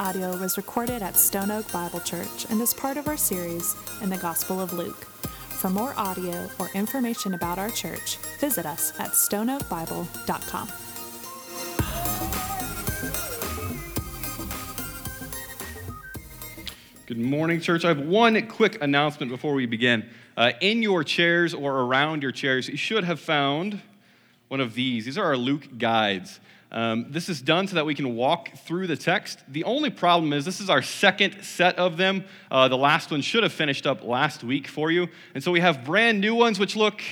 audio was recorded at Stone Oak Bible Church and is part of our series in the Gospel of Luke. For more audio or information about our church, visit us at stoneoakbible.com. Good morning, church. I have one quick announcement before we begin. Uh, in your chairs or around your chairs, you should have found one of these. These are our Luke guides. Um, this is done so that we can walk through the text. The only problem is this is our second set of them. Uh, the last one should have finished up last week for you. And so we have brand new ones which look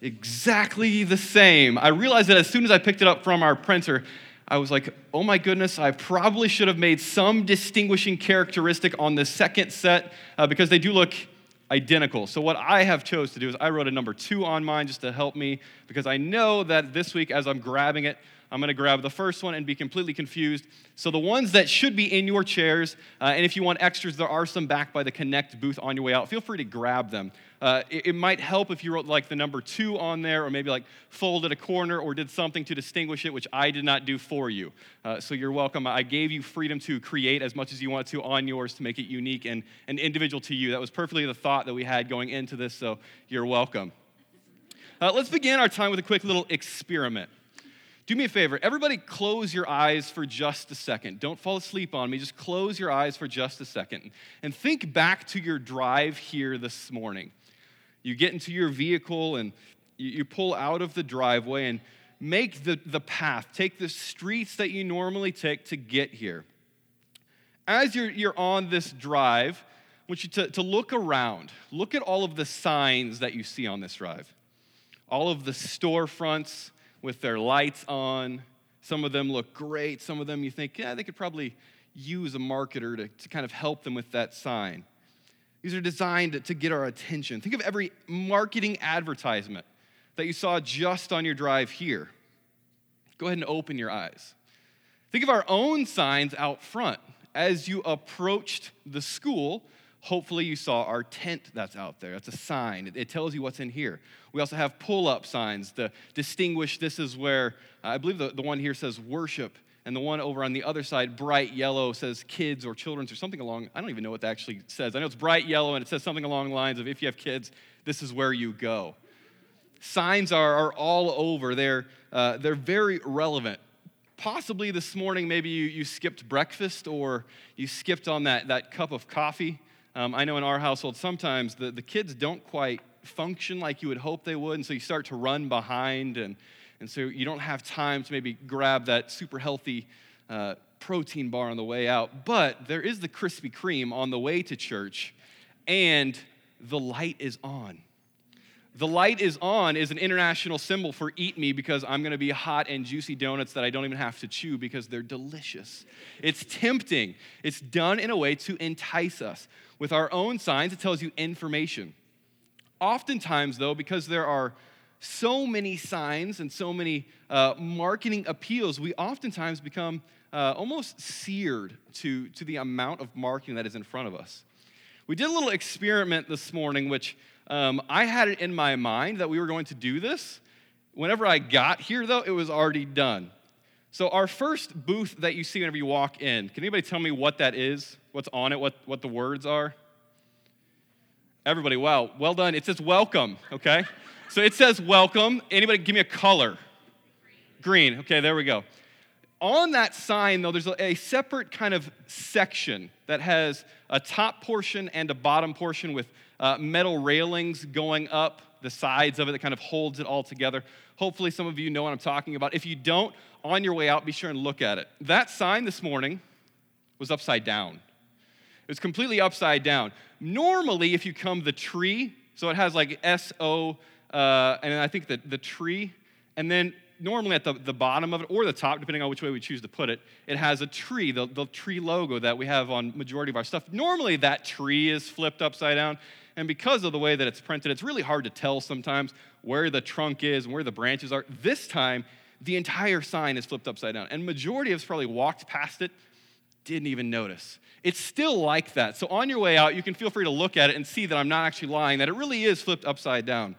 exactly the same. I realized that as soon as I picked it up from our printer, I was like, oh my goodness, I probably should have made some distinguishing characteristic on the second set uh, because they do look identical. So what I have chose to do is I wrote a number two on mine just to help me because I know that this week as I'm grabbing it, I'm going to grab the first one and be completely confused. So, the ones that should be in your chairs, uh, and if you want extras, there are some back by the Connect booth on your way out. Feel free to grab them. Uh, it, it, might help if you wrote like the number two on there, or maybe like folded a corner or did something to distinguish it, which I did not do for you. Uh, so, you're welcome. I gave you freedom to create as much as you want to on yours to make it unique and, and individual to you. That was perfectly the thought that we had going into this, so you're welcome. Uh, let's begin our time with a quick little experiment. Do me a favor, everybody close your eyes for just a second. Don't fall asleep on me, just close your eyes for just a second. And think back to your drive here this morning. You get into your vehicle and you, pull out of the driveway and make the, the path, take the streets that you normally take to get here. As you're, you're on this drive, I want you to, to look around. Look at all of the signs that you see on this drive, all of the storefronts with their lights on. Some of them look great. Some of them you think, yeah, they could probably use a marketer to, to kind of help them with that sign. These are designed to get our attention. Think of every marketing advertisement that you saw just on your drive here. Go ahead and open your eyes. Think of our own signs out front. As you approached the school, hopefully you saw our tent that's out there. That's a sign, it, tells you what's in here. We also have pull up signs to distinguish this is where, I believe the, the one here says worship, and the one over on the other side, bright yellow, says kids or children's or something along, I don't even know what that actually says. I know it's bright yellow and it says something along the lines of if you have kids, this is where you go. Signs are, are all over, they're, uh, they're very relevant possibly this morning maybe you, you skipped breakfast or you skipped on that, that cup of coffee um, I know in our household, sometimes the, the kids don't quite function like you would hope they would, and so you start to run behind, and, and so you don't have time to maybe grab that super healthy uh, protein bar on the way out. But there is the Krispy Kreme on the way to church, and the light is on. The light is on is an international symbol for eat me because I'm going to be hot and juicy donuts that I don't even have to chew because they're delicious. It's tempting. It's done in a way to entice us. With our own signs, it tells you information. Oftentimes, though, because there are so many signs and so many uh, marketing appeals, we oftentimes become uh, almost seared to, to the amount of marketing that is in front of us. We did a little experiment this morning, which um, I had it in my mind that we were going to do this. Whenever I got here, though, it was already done. So, our first booth that you see whenever you walk in, can anybody tell me what that is? What's on it? What, what the words are? Everybody, wow, well done. It says welcome, okay? So it says welcome. Anybody give me a color? Green. Okay, there we go. On that sign, though, there's a separate kind of section that has a top portion and a bottom portion with uh, metal railings going up the sides of it that kind of holds it all together. Hopefully, some of you know what I'm talking about. If you don't, on your way out, be sure and look at it. That sign this morning was upside down. It was completely upside down. Normally, if you come the tree, so it has like S O, uh, and I think the, the tree, and then normally at the, the bottom of it or the top, depending on which way we choose to put it, it has a tree, the, the tree logo that we have on majority of our stuff. Normally, that tree is flipped upside down. And because of the way that it's printed, it's really hard to tell sometimes where the trunk is and where the branches are. This time, the entire sign is flipped upside down. And majority of us probably walked past it, didn't even notice. It's still like that. So on your way out, you can feel free to look at it and see that I'm not actually lying, that it really is flipped upside down.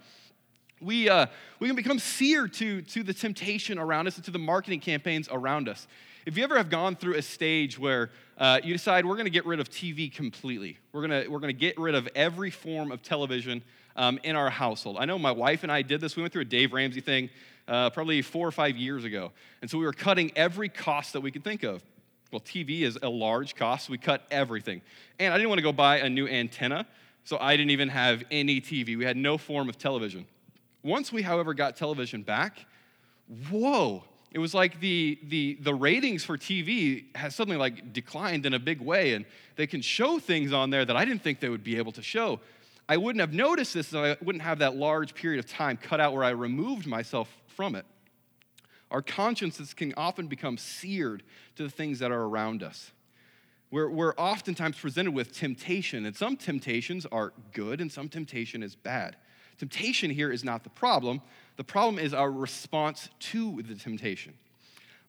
We, uh, we can become seared to, to the temptation around us and to the marketing campaigns around us. If you ever have gone through a stage where uh, you decide we're going to get rid of TV completely, we're going we're to get rid of every form of television um, in our household. I know my wife and I did this. We went through a Dave Ramsey thing uh, probably four or five years ago. And so we were cutting every cost that we could think of. Well, TV is a large cost, so we cut everything. And I didn't want to go buy a new antenna, so I didn't even have any TV. We had no form of television. Once we, however, got television back, whoa, it was like the, the, the ratings for TV has suddenly like declined in a big way, and they can show things on there that I didn't think they would be able to show. I wouldn't have noticed this, and I wouldn't have that large period of time cut out where I removed myself from it. Our consciences can often become seared to the things that are around us. We're, we're oftentimes presented with temptation, and some temptations are good and some temptation is bad. Temptation here is not the problem, the problem is our response to the temptation.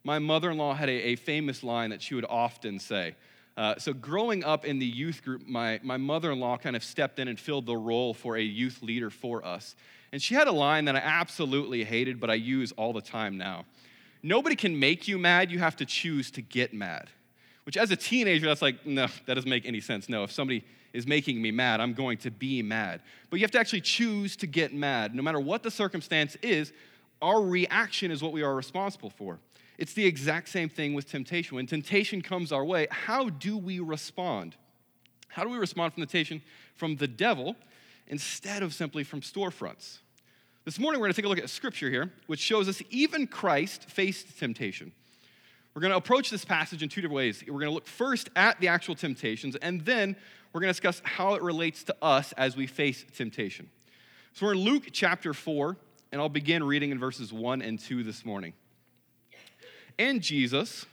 My mother in law had a, a, famous line that she would often say. Uh, so, growing up in the youth group, my, my mother in law kind of stepped in and filled the role for a youth leader for us. And she had a line that I absolutely hated, but I use all the time now. Nobody can make you mad, you have to choose to get mad. Which, as a teenager, that's like, no, that doesn't make any sense. No, if somebody is making me mad, I'm going to be mad. But you have to actually choose to get mad. No matter what the circumstance is, our reaction is what we are responsible for. It's the exact same thing with temptation. When temptation comes our way, how do we respond? How do we respond from temptation from the devil instead of simply from storefronts. This morning, we're going to take a look at scripture here, which shows us even Christ faced temptation. We're going to approach this passage in two different ways. We're going to look first at the actual temptations, and then we're going to discuss how it relates to us as we face temptation. So we're in Luke chapter 4, and I'll begin reading in verses 1 and 2 this morning. And Jesus,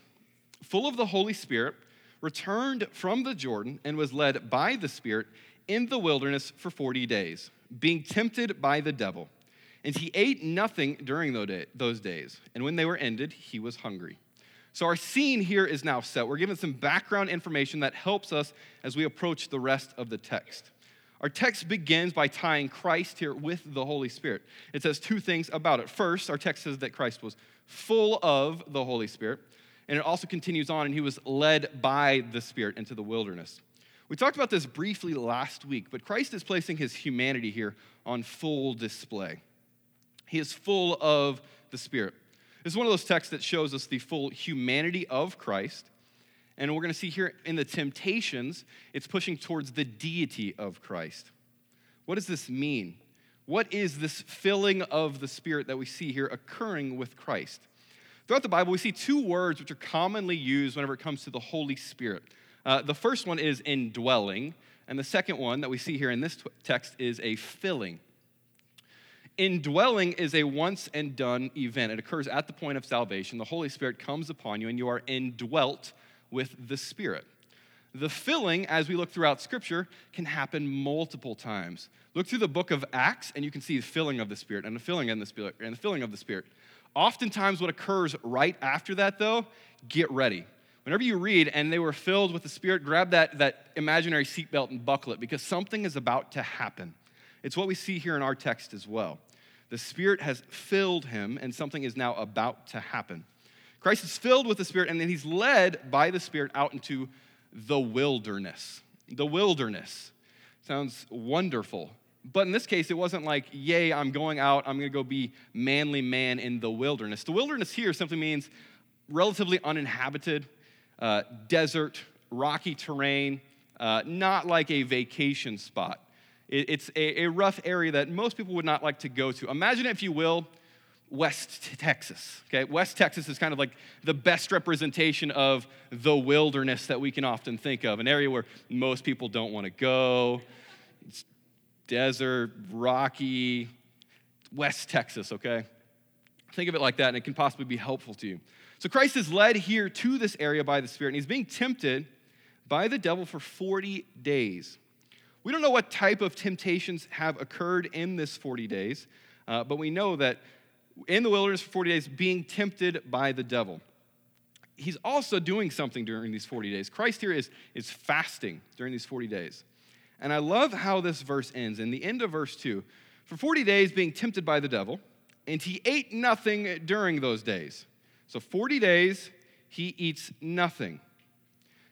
full of the Holy Spirit, returned from the Jordan and was led by the Spirit in the wilderness for 40 days, being tempted by the devil. And he ate nothing during those days. And when they were ended, he was hungry. So our scene here is now set. We're given some background information that helps us as we approach the rest of the text. Our text begins by tying Christ here with the Holy Spirit. It says two things about it. First, our text says that Christ was full of the Holy Spirit. And it also continues on, and he was led by the Spirit into the wilderness. We talked about this briefly last week, but Christ is placing his humanity here on full display. He is full of the Spirit. This is one of those texts that shows us the full humanity of Christ. And we're going to see here in the temptations, it's pushing towards the deity of Christ. What does this mean? What is this filling of the Spirit that we see here occurring with Christ? Throughout the Bible, we see two words which are commonly used whenever it comes to the Holy Spirit. Uh, the first one is indwelling, and the second one that we see here in this t- text is a filling. Indwelling is a once and done event. It occurs at the point of salvation. The Holy Spirit comes upon you, and you are indwelt with the Spirit. The filling, as we look throughout Scripture, can happen multiple times. Look through the book of Acts, and you can see the filling of the Spirit and the filling of the Spirit and the filling of the Spirit. Oftentimes, what occurs right after that, though, get ready whenever you read and they were filled with the Spirit, grab that, that imaginary seatbelt and buckle it because something is about to happen. It's what we see here in our text as well. The Spirit has filled him, and something is now about to happen. Christ is filled with the Spirit, and then he's led by the Spirit out into the wilderness. The wilderness sounds wonderful. But in this case, it wasn't like, yay, I'm going out, I'm gonna go be manly man in the wilderness. The wilderness here simply means relatively uninhabited, uh, desert, rocky terrain, uh, not like a vacation spot. It, it's a, a rough area that most people would not like to go to. Imagine, if you will, West Texas. Okay, West Texas is kind of like the best representation of the wilderness that we can often think of, an area where most people don't want to go. It's desert, rocky, West Texas, okay? Think of it like that, and it can possibly be helpful to you. So Christ is led here to this area by the Spirit, and he's being tempted by the devil for 40 days. We don't know what type of temptations have occurred in this 40 days, uh, but we know that in the wilderness for 40 days, being tempted by the devil. He's also doing something during these 40 days. Christ here is, is fasting during these 40 days. And I love how this verse ends. In the end of verse 2, for 40 days being tempted by the devil, and he ate nothing during those days. So 40 days, he eats nothing.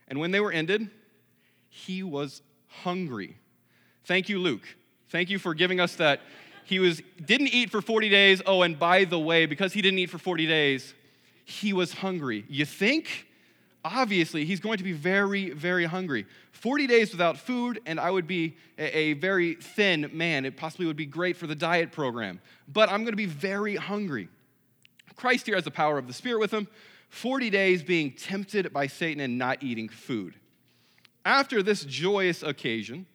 And when they were ended, he was hungry. Thank you, Luke. Thank you for giving us that. He was didn't eat for 40 days. Oh, and by the way, because he didn't eat for 40 days, he was hungry. You think? Obviously, he's going to be very, very hungry. 40 days without food, and I would be a, a very thin man. It possibly would be great for the diet program, but I'm going to be very hungry. Christ here has the power of the Spirit with him. 40 days being tempted by Satan and not eating food. After this joyous occasion,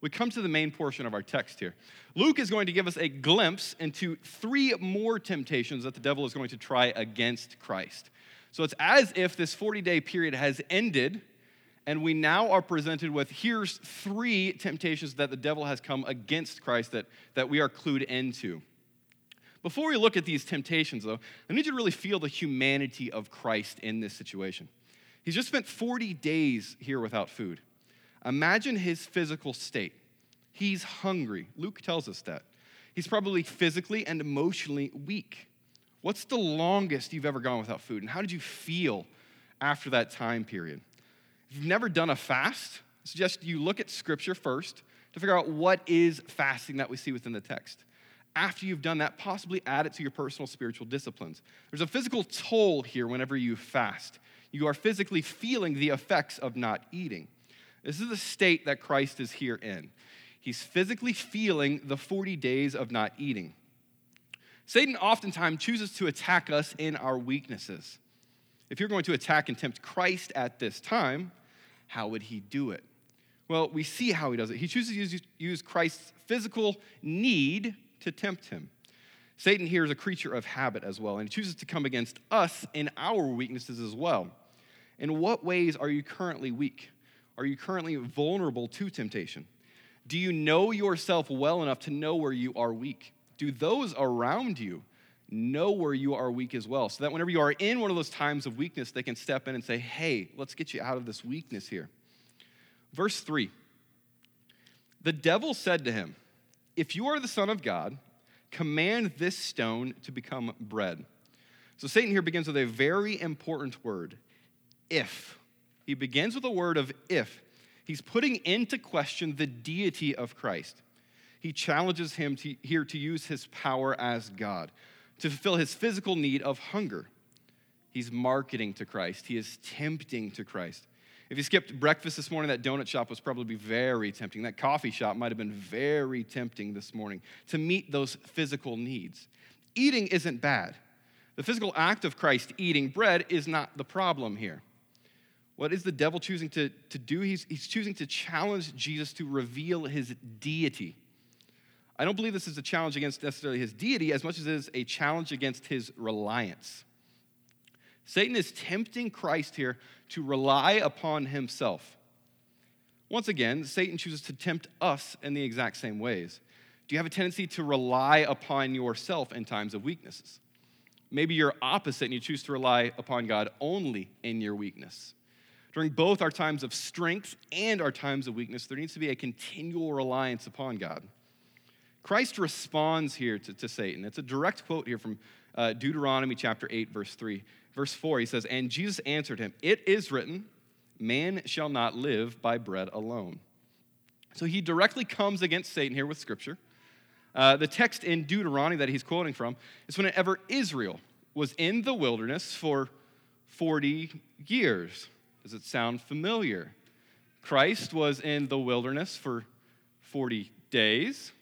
we come to the main portion of our text here. Luke is going to give us a glimpse into three more temptations that the devil is going to try against Christ. So it's as if this 40 day period has ended, and we now are presented with here's three temptations that the devil has come against Christ that, that we are clued into. Before we look at these temptations, though, I need you to really feel the humanity of Christ in this situation. He's just spent 40 days here without food. Imagine his physical state. He's hungry. Luke tells us that. He's probably physically and emotionally weak. What's the longest you've ever gone without food? And how did you feel after that time period? If you've never done a fast, I suggest you look at scripture first to figure out what is fasting that we see within the text. After you've done that, possibly add it to your personal spiritual disciplines. There's a physical toll here whenever you fast. You are physically feeling the effects of not eating. This is the state that Christ is here in. He's physically feeling the 40 days of not eating. Satan oftentimes chooses to attack us in our weaknesses. If you're going to attack and tempt Christ at this time, how would he do it? Well, we see how he does it. He chooses to use, Christ's physical need to tempt him. Satan here is a creature of habit as well, and he chooses to come against us in our weaknesses as well. In what ways are you currently weak? Are you currently vulnerable to temptation? Do you know yourself well enough to know where you are weak? do those around you know where you are weak as well? So that whenever you are in one of those times of weakness, they can step in and say, hey, let's get you out of this weakness here. Verse 3 The devil said to him, If you are the Son of God, command this stone to become bread. So Satan here begins with a very important word if. He begins with a word of if. He's putting into question the deity of Christ he challenges him to, here to use his power as God to fulfill his physical need of hunger. He's marketing to Christ, he is tempting to Christ. If you skipped breakfast this morning, that donut shop was probably very tempting. That coffee shop might have been very tempting this morning to meet those physical needs. Eating isn't bad. The physical act of Christ eating bread is not the problem here. What is the devil choosing to, to do? He's, he's choosing to challenge Jesus to reveal his deity. I don't believe this is a challenge against necessarily his deity as much as it is a challenge against his reliance. Satan is tempting Christ here to rely upon himself. Once again, Satan chooses to tempt us in the exact same ways. Do you have a tendency to rely upon yourself in times of weaknesses? Maybe you're opposite and you choose to rely upon God only in your weakness. During both our times of strength and our times of weakness, there needs to be a continual reliance upon God. Christ responds here to, to Satan. It's a direct quote here from uh, Deuteronomy chapter 8, verse 3. Verse 4, he says, And Jesus answered him, It is written, man shall not live by bread alone. So he directly comes against Satan here with scripture. Uh, the text in Deuteronomy that he's quoting from is whenever Israel was in the wilderness for 40 years. Does it sound familiar? Christ was in the wilderness for 40 days.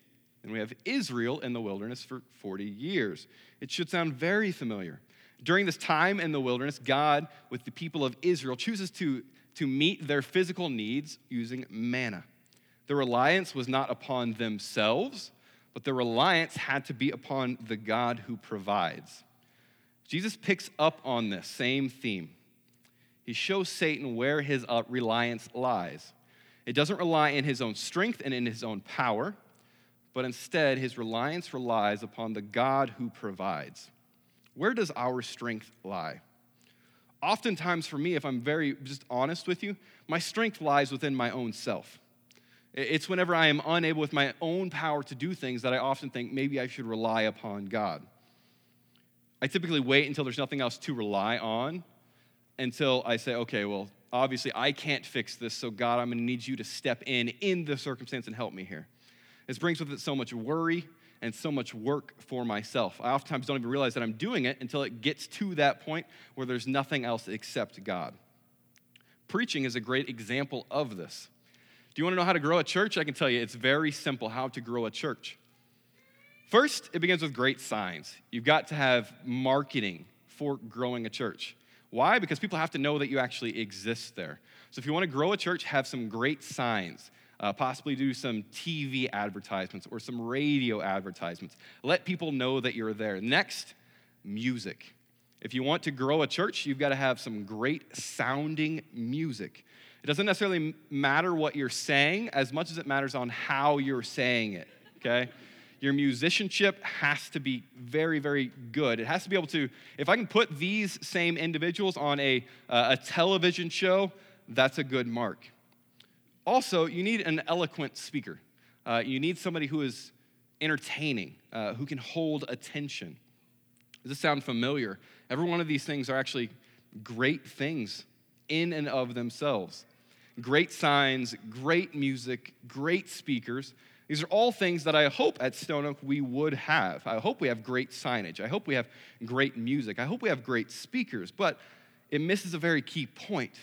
And we have Israel in the wilderness for 40 years. It should sound very familiar. During this time in the wilderness, God, with the people of Israel, chooses to, to meet their physical needs using manna. The reliance was not upon themselves, but the reliance had to be upon the God who provides. Jesus picks up on this same theme. He shows Satan where his uh, reliance lies. It doesn't rely in his own strength and in his own power but instead his reliance relies upon the God who provides. Where does our strength lie? Oftentimes, for me, if I'm very just honest with you, my strength lies within my own self. It's whenever I am unable with my own power to do things that I often think maybe I should rely upon God. I typically wait until there's nothing else to rely on until I say, okay, well, obviously I can't fix this, so God, I'm going to need you to step in in the circumstance and help me here. This brings with it so much worry and so much work for myself. I oftentimes don't even realize that I'm doing it until it gets to that point where there's nothing else except God. Preaching is a great example of this. Do you want to know how to grow a church? I can tell you it's very simple how to grow a church. First, it begins with great signs. You've got to have marketing for growing a church. Why? Because people have to know that you actually exist there. So if you want to grow a church, have some great signs. Uh, possibly do some TV advertisements or some radio advertisements. Let people know that you're there. Next, music. If you want to grow a church, you've got to have some great sounding music. It doesn't necessarily matter what you're saying as much as it matters on how you're saying it, okay? Your musicianship has to be very, very good. It has to be able to, if I can put these same individuals on a, uh, a television show, that's a good mark. Also, you need an eloquent speaker. Uh, you need somebody who is entertaining, uh, who can hold attention. Does this sound familiar? Every one of these things are actually great things in and of themselves. Great signs, great music, great speakers. These are all things that I hope at Stone Oak we would have. I hope we have great signage. I hope we have great music. I hope we have great speakers. But it misses a very key point.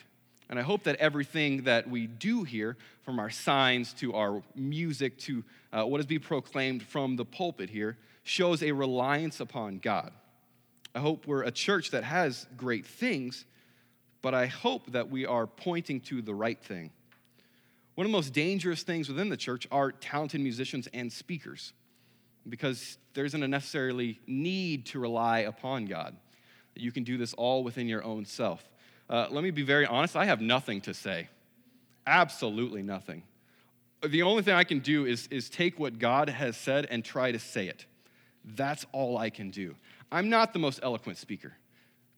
And I hope that everything that we do here, from our signs to our music to uh, what is being proclaimed from the pulpit here, shows a reliance upon God. I hope we're a church that has great things, but I hope that we are pointing to the right thing. One of the most dangerous things within the church are talented musicians and speakers because there isn't a necessarily need to rely upon God. You can do this all within your own self. Uh, let me be very honest, I have nothing to say. Absolutely nothing. The only thing I can do is, is take what God has said and try to say it. That's all I can do. I'm not the most eloquent speaker.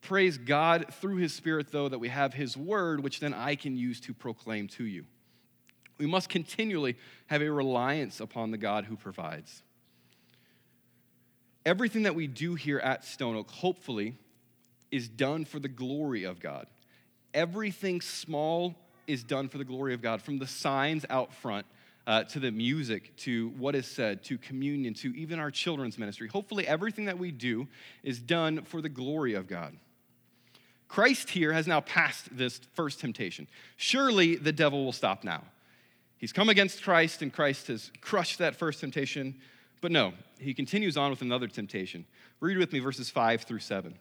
Praise God through His Spirit, though, that we have His Word, which then I can use to proclaim to you. We must continually have a reliance upon the God who provides. Everything that we do here at Stone Oak, hopefully, is done for the glory of God. Everything small is done for the glory of God, from the signs out front uh, to the music, to what is said, to communion, to even our children's ministry. Hopefully, everything that we do is done for the glory of God. Christ here has now passed this first temptation. Surely the devil will stop now. He's come against Christ, and Christ has crushed that first temptation. But no, he continues on with another temptation. Read with me verses 5 through 7.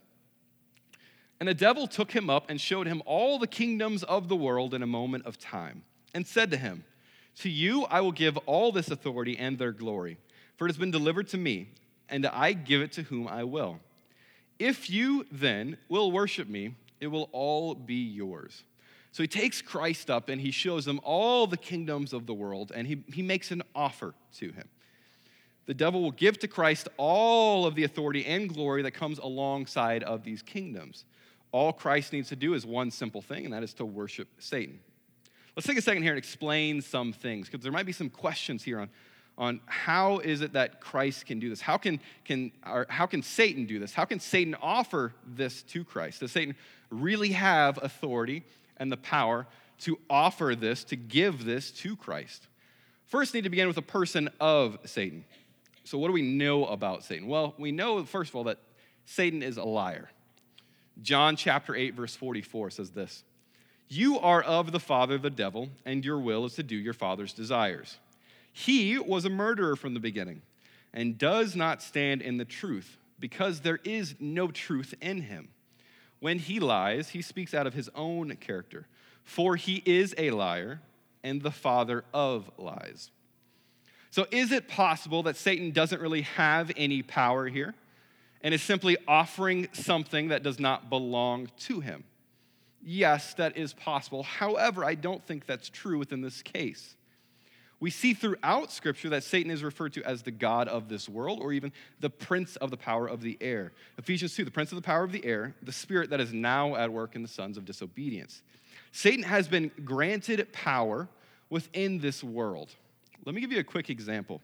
And the devil took him up and showed him all the kingdoms of the world in a moment of time, and said to him, To you I will give all this authority and their glory, for it has been delivered to me, and I give it to whom I will. If you then will worship me, it will all be yours. So he takes Christ up and he shows him all the kingdoms of the world and he, he makes an offer to him. The devil will give to Christ all of the authority and glory that comes alongside of these kingdoms. All Christ needs to do is one simple thing, and that is to worship Satan. Let's take a second here and explain some things, because there might be some questions here on, on how is it that Christ can do this? How can, can, how can Satan do this? How can Satan offer this to Christ? Does Satan really have authority and the power to offer this, to give this to Christ. First, need to begin with a person of Satan. So, what do we know about Satan? Well, we know, first of all, that Satan is a liar. John chapter 8, verse 44 says this You are of the father, the devil, and your will is to do your father's desires. He was a murderer from the beginning and does not stand in the truth because there is no truth in him. When he lies, he speaks out of his own character, for he is a liar and the father of lies. So, is it possible that Satan doesn't really have any power here and is simply offering something that does not belong to him? Yes, that is possible. However, I don't think that's true within this case. We see throughout Scripture that Satan is referred to as the God of this world or even the prince of the power of the air. Ephesians 2, the prince of the power of the air, the spirit that is now at work in the sons of disobedience. Satan has been granted power within this world. Let me give you a quick example.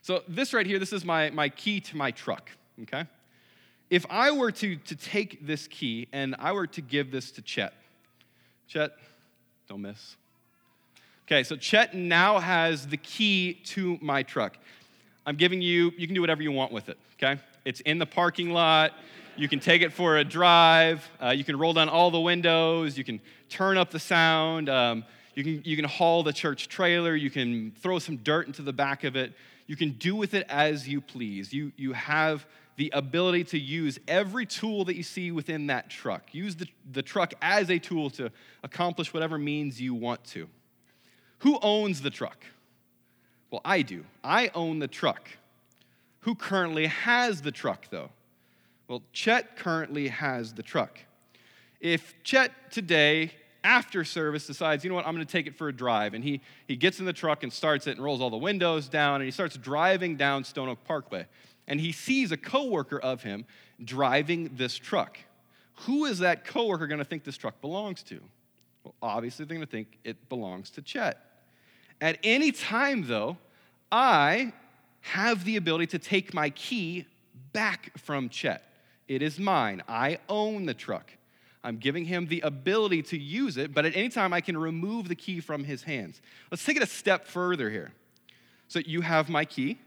So, this right here, this is my, my key to my truck, okay? If I were to, to take this key and I were to give this to Chet, Chet, don't miss. Okay, so Chet now has the key to my truck. I'm giving you, you can do whatever you want with it, okay? It's in the parking lot. You can take it for a drive. Uh, you can roll down all the windows. You can turn up the sound. Um, you, can, you can haul the church trailer. You can throw some dirt into the back of it. You can do with it as you please. You, you have the ability to use every tool that you see within that truck. Use the, the truck as a tool to accomplish whatever means you want to. Who owns the truck? Well, I do. I own the truck. Who currently has the truck, though? Well, Chet currently has the truck. If Chet today, after service, decides, you know what, I'm going to take it for a drive, and he, he gets in the truck and starts it and rolls all the windows down, and he starts driving down Stone Oak Parkway, and he sees a coworker of him driving this truck. Who is that coworker going to think this truck belongs to? Well, obviously, they're going to think it belongs to Chet. At any time, though, I have the ability to take my key back from Chet. It is mine. I own the truck. I'm giving him the ability to use it, but at any time I can remove the key from his hands. Let's take it a step further here. So you have my key,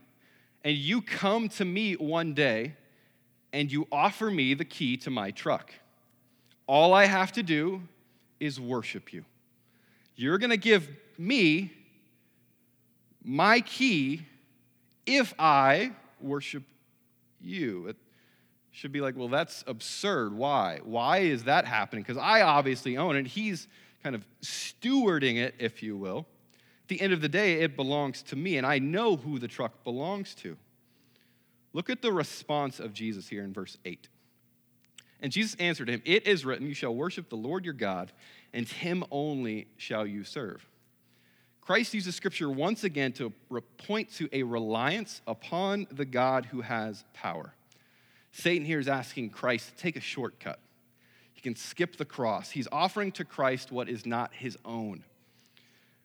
and you come to me one day and you offer me the key to my truck. All I have to do is worship you. You're going to give me my key if I worship you. It should be like, well, that's absurd. Why? Why is that happening? Because I obviously own it. He's kind of stewarding it, if you will. At the end of the day, it belongs to me, and I know who the truck belongs to. Look at the response of Jesus here in verse 8. And Jesus answered him, It is written, You shall worship the Lord your God, and him only shall you serve. Christ uses scripture once again to point to a reliance upon the God who has power. Satan here is asking Christ to take a shortcut. He can skip the cross. He's offering to Christ what is not his own.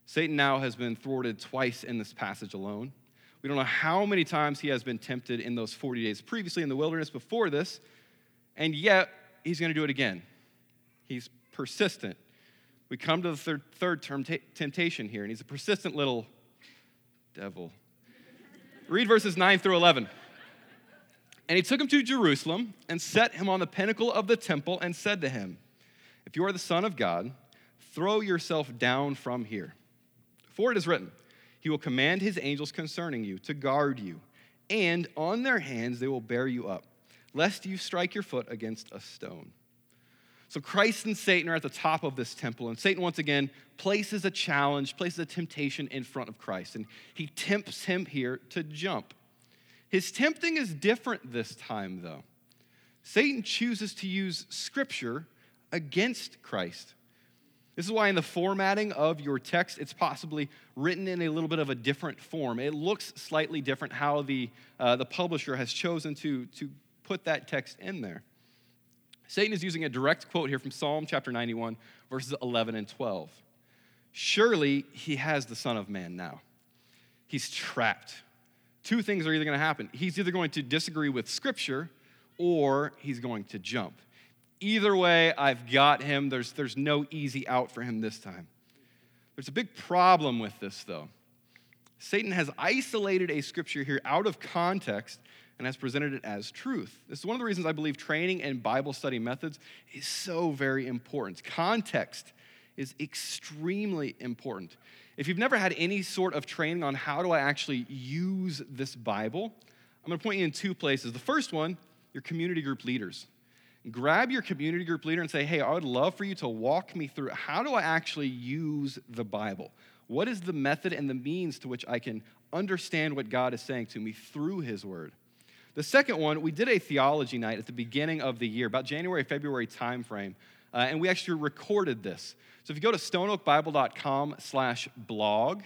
Satan now has been thwarted twice in this passage alone. We don't know how many times he has been tempted in those 40 days previously in the wilderness before this, and yet he's going to do it again. He's persistent we come to the third, third term t- temptation here, and he's a persistent little devil. Read verses 9 through 11. And he took him to Jerusalem and set him on the pinnacle of the temple and said to him, If you are the Son of God, throw yourself down from here. For it is written, He will command His angels concerning you to guard you, and on their hands they will bear you up, lest you strike your foot against a stone. So Christ and Satan are at the top of this temple, and Satan once again places a challenge, places a temptation in front of Christ, and he tempts him here to jump. His tempting is different this time, though. Satan chooses to use scripture against Christ. This is why, in the formatting of your text, it's possibly written in a little bit of a different form. It looks slightly different how the, uh, the publisher has chosen to, to put that text in there. Satan is using a direct quote here from Psalm chapter 91, verses 11 and 12. Surely he has the Son of Man now. He's trapped. Two things are either going to happen. He's either going to disagree with Scripture or he's going to jump. Either way, I've got him. There's, there's no easy out for him this time. There's a big problem with this, though. Satan has isolated a scripture here out of context and has presented it as truth. This is one of the reasons I believe training and Bible study methods is so very important. Context is extremely important. If you've never had any sort of training on how do I actually use this Bible, I'm going to point you in two places. The first one, your community group leaders. Grab your community group leader and say, hey, I would love for you to walk me through how do I actually use the Bible? What is the method and the means to which I can understand what God is saying to me through His Word? The second one, we did a theology night at the beginning of the year, about January, February timeframe, uh, and we actually recorded this. So if you go to stoneoakbible.com slash blog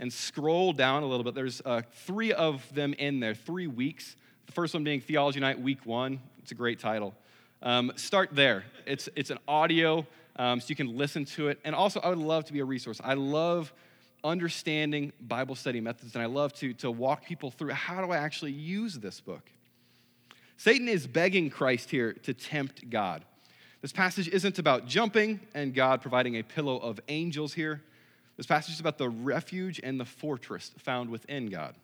and scroll down a little bit, there's uh, three of them in there, three weeks. The first one being Theology Night Week One. It's a great title. Um, start there. It's, it's an audio, um, so you can listen to it. And also, I would love to be a resource. I love understanding Bible study methods, and I love to, to walk people through how do I actually use this book. Satan is begging Christ here to tempt God. This passage isn't about jumping and God providing a pillow of angels here. This passage is about the refuge and the fortress found within God.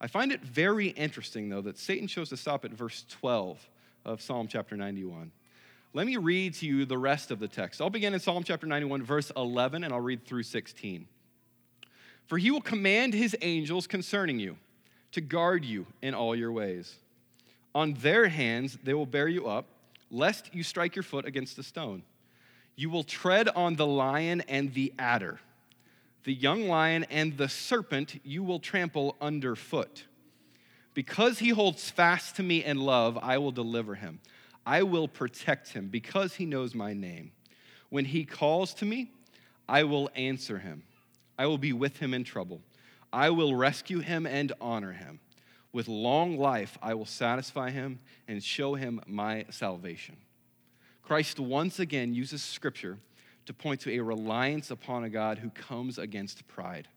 I find it very interesting, though, that Satan chose to stop at verse 12 of Psalm chapter 91. Let me read to you the rest of the text. I'll begin in Psalm chapter 91, verse 11, and I'll read through 16. For he will command his angels concerning you to guard you in all your ways. On their hands they will bear you up, lest you strike your foot against a stone. You will tread on the lion and the adder, the young lion and the serpent you will trample underfoot. Because he holds fast to me in love, I will deliver him. I will protect him because he knows my name. When he calls to me, I will answer him. I will be with him in trouble. I will rescue him and honor him. With long life, I will satisfy him and show him my salvation. Christ once again uses scripture to point to a reliance upon a God who comes against pride.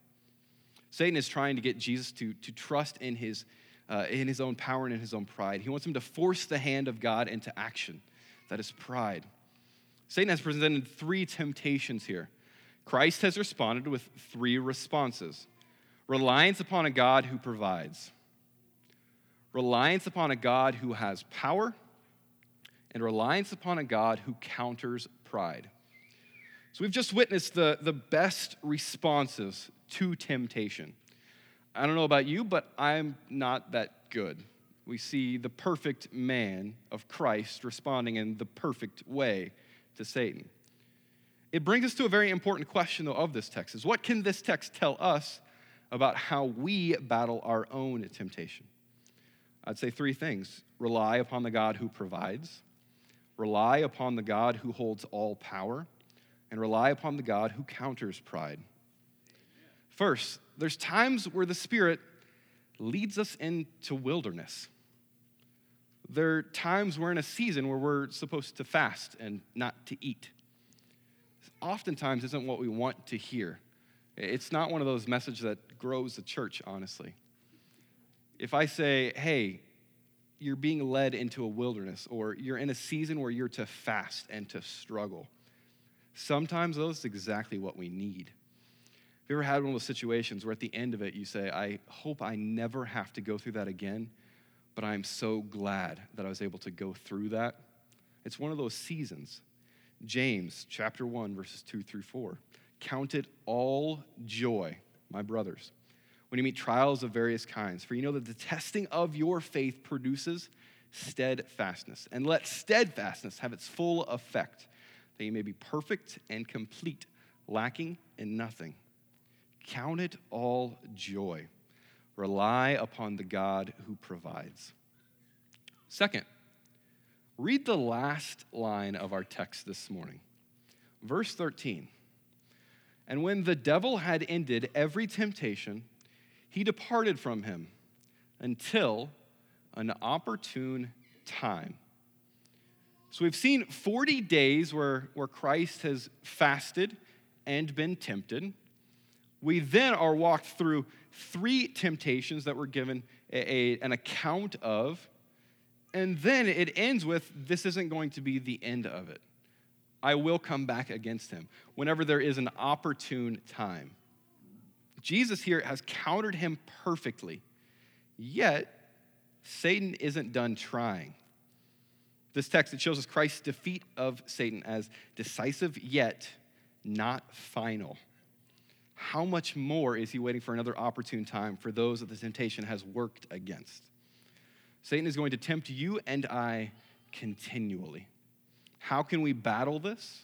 Satan is trying to get Jesus to, to trust in his uh, in his own power and in his own pride. He wants him to force the hand of God into action. That is pride. Satan has presented three temptations here. Christ has responded with three responses reliance upon a God who provides, reliance upon a God who has power, and reliance upon a God who counters pride. So we've just witnessed the, the best responses to temptation. I don't know about you, but I'm not that good. We see the perfect man of Christ responding in the perfect way to Satan. It brings us to a very important question, though, of this text is what can this text tell us about how we battle our own temptation? I'd say three things rely upon the God who provides, rely upon the God who holds all power, and rely upon the God who counters pride. First, there's times where the Spirit leads us into wilderness. There are times we're in a season where we're supposed to fast and not to eat. Oftentimes isn't what we want to hear. It's not one of those messages that grows the church, honestly. If I say, hey, you're being led into a wilderness, or you're in a season where you're to fast and to struggle, sometimes those is exactly what we need Have you ever had one of those situations where at the end of it you say, I hope I never have to go through that again, but I'm so glad that I was able to go through that? It's one of those seasons. James chapter 1, verses 2 through 4. Count it all joy, my brothers, when you meet trials of various kinds, for you know that the testing of your faith produces steadfastness. And let steadfastness have its full effect, that you may be perfect and complete, lacking in nothing. Count it all joy. Rely upon the God who provides. Second, read the last line of our text this morning. Verse 13. And when the devil had ended every temptation, he departed from him until an opportune time. So we've seen 40 days where, where Christ has fasted and been tempted. We then are walked through three temptations that we're given a, a, an account of, and then it ends with this isn't going to be the end of it. I will come back against him whenever there is an opportune time. Jesus here has countered him perfectly, yet Satan isn't done trying. This text it shows us Christ's defeat of Satan as decisive yet not final how much more is he waiting for another opportune time for those that the temptation has worked against? Satan is going to tempt you and I continually. How can we battle this?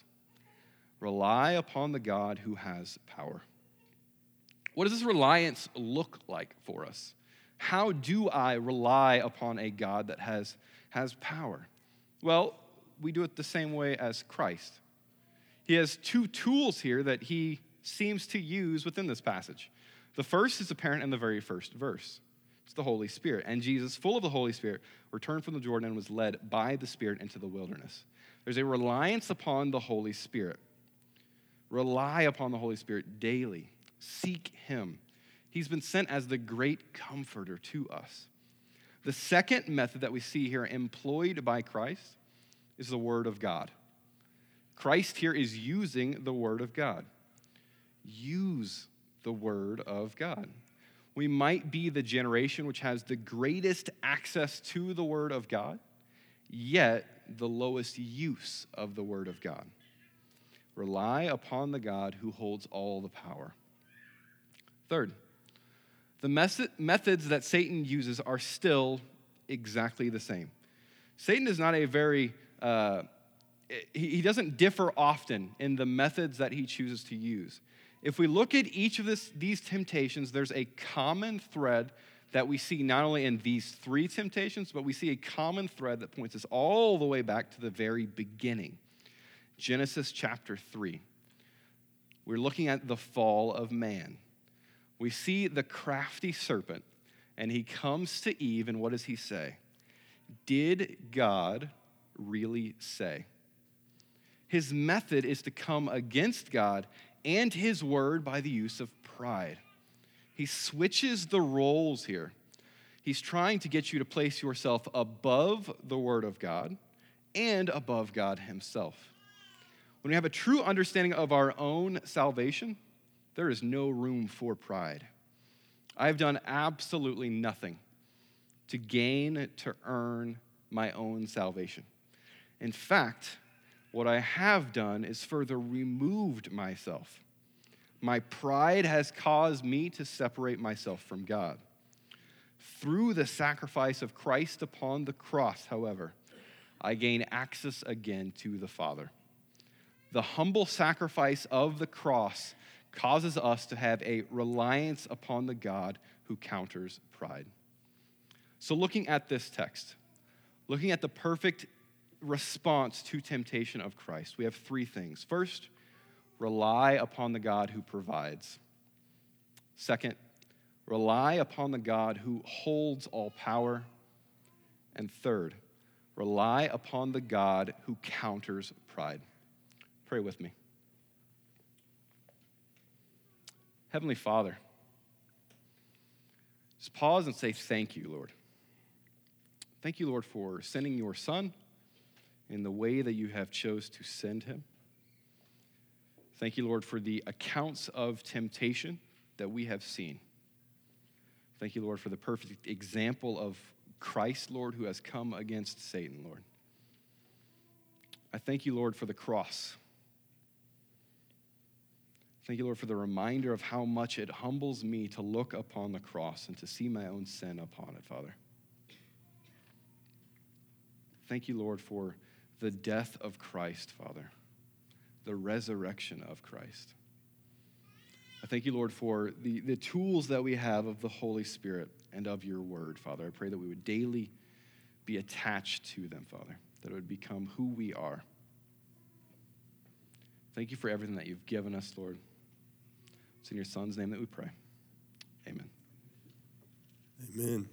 Rely upon the God who has power. What does this reliance look like for us? How do I rely upon a God that has, has power? Well, we do it the same way as Christ. He has two tools here that he seems to use within this passage. The first is apparent in the very first verse. It's the Holy Spirit. And Jesus, full of the Holy Spirit, returned from the Jordan and was led by the Spirit into the wilderness. There's a reliance upon the Holy Spirit. Rely upon the Holy Spirit daily. Seek him. He's been sent as the great comforter to us. The second method that we see here employed by Christ is the Word of God. Christ here is using the Word of God. Use the Word of God. We might be the generation which has the greatest access to the Word of God, yet the lowest use of the Word of God. Rely upon the God who holds all the power. Third, the methods that Satan uses are still exactly the same. Satan is not a very, uh, he doesn't differ often in the methods that he chooses to use. If we look at each of this, these temptations, there's a common thread that we see not only in these three temptations, but we see a common thread that points us all the way back to the very beginning Genesis chapter 3. We're looking at the fall of man. We see the crafty serpent, and he comes to Eve, and what does he say? Did God really say? His method is to come against God and his word by the use of pride. He switches the roles here. He's trying to get you to place yourself above the word of God and above God himself. When we have a true understanding of our own salvation, there is no room for pride. I have done absolutely nothing to gain, to earn my own salvation. In fact, what I have done is further removed myself. My pride has caused me to separate myself from God. Through the sacrifice of Christ upon the cross, however, I gain access again to the Father. The humble sacrifice of the cross causes us to have a reliance upon the God who counters pride. So, looking at this text, looking at the perfect response to temptation of Christ, we have three things. First, rely upon the God who provides. Second, rely upon the God who holds all power. And third, rely upon the God who counters pride. Pray with me. Heavenly Father, just pause and say, Thank you, Lord. Thank you, Lord, for sending your Son in the way that you have chose to send him. Thank you, Lord, for the accounts of temptation that we have seen. Thank you, Lord, for the perfect example of Christ, Lord, who has come against Satan, Lord. I thank you, Lord, for the cross. Thank you, Lord, for the reminder of how much it humbles me to look upon the cross and to see my own sin upon it, Father. Thank you, Lord, for the death of Christ, Father, the resurrection of Christ. I thank you, Lord, for the, the tools that we have of the Holy Spirit and of your word, Father. I pray that we would daily be attached to them, Father, that it would become who we are. Thank you for everything that you've given us, Lord. It's in your Son's name that we pray. Amen. Amen.